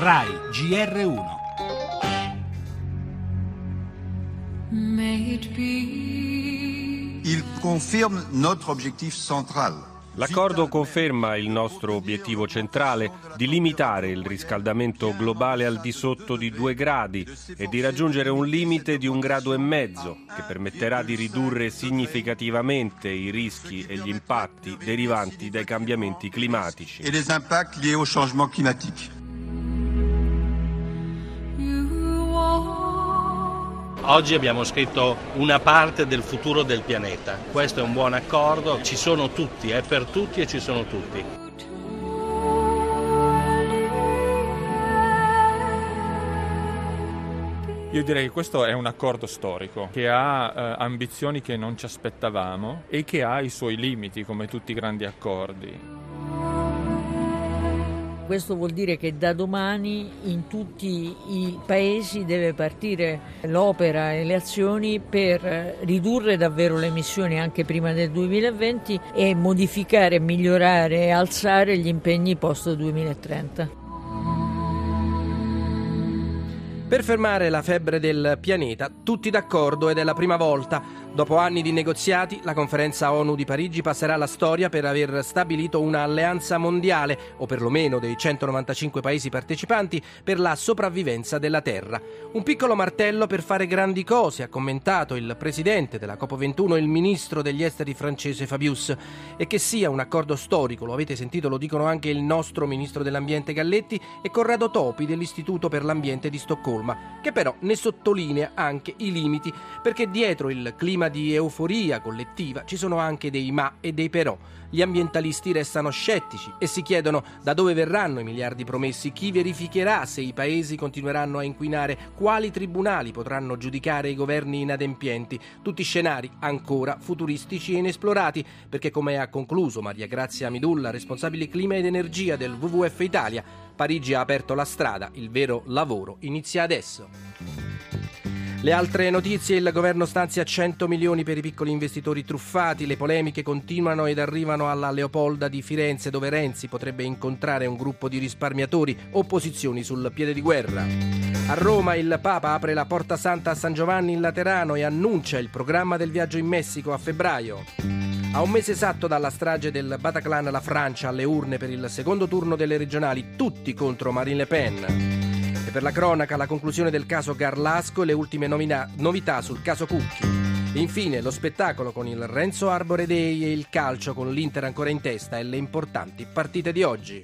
RAI GR1 Il confirme notre objectif central. L'accordo conferma il nostro obiettivo centrale di limitare il riscaldamento globale al di sotto di 2 gradi e di raggiungere un limite di un grado e mezzo che permetterà di ridurre significativamente i rischi e gli impatti derivanti dai cambiamenti climatici. Oggi abbiamo scritto una parte del futuro del pianeta. Questo è un buon accordo, ci sono tutti, è per tutti e ci sono tutti. Io direi che questo è un accordo storico che ha eh, ambizioni che non ci aspettavamo e che ha i suoi limiti come tutti i grandi accordi. Questo vuol dire che da domani in tutti i paesi deve partire l'opera e le azioni per ridurre davvero le emissioni anche prima del 2020 e modificare, migliorare e alzare gli impegni post 2030. Per fermare la febbre del pianeta, tutti d'accordo ed è la prima volta. Dopo anni di negoziati, la conferenza ONU di Parigi passerà alla storia per aver stabilito una alleanza mondiale, o perlomeno dei 195 paesi partecipanti, per la sopravvivenza della Terra. Un piccolo martello per fare grandi cose, ha commentato il presidente della COP21 e il ministro degli esteri francese Fabius. E che sia un accordo storico, lo avete sentito, lo dicono anche il nostro ministro dell'ambiente Galletti e Corrado Topi dell'Istituto per l'Ambiente di Stoccolma che però ne sottolinea anche i limiti, perché dietro il clima di euforia collettiva ci sono anche dei ma e dei però. Gli ambientalisti restano scettici e si chiedono da dove verranno i miliardi promessi, chi verificherà se i paesi continueranno a inquinare, quali tribunali potranno giudicare i governi inadempienti, tutti scenari ancora futuristici e inesplorati, perché come ha concluso Maria Grazia Midulla, responsabile clima ed energia del WWF Italia, Parigi ha aperto la strada, il vero lavoro inizia adesso. Le altre notizie, il governo stanzia 100 milioni per i piccoli investitori truffati, le polemiche continuano ed arrivano alla Leopolda di Firenze dove Renzi potrebbe incontrare un gruppo di risparmiatori, opposizioni sul piede di guerra. A Roma il Papa apre la Porta Santa a San Giovanni in Laterano e annuncia il programma del viaggio in Messico a febbraio. A un mese esatto dalla strage del Bataclan la Francia alle urne per il secondo turno delle regionali, tutti contro Marine Le Pen. E per la cronaca la conclusione del caso Garlasco e le ultime nomina- novità sul caso Cucchi. Infine lo spettacolo con il Renzo Arbore Day e il calcio con l'Inter ancora in testa e le importanti partite di oggi.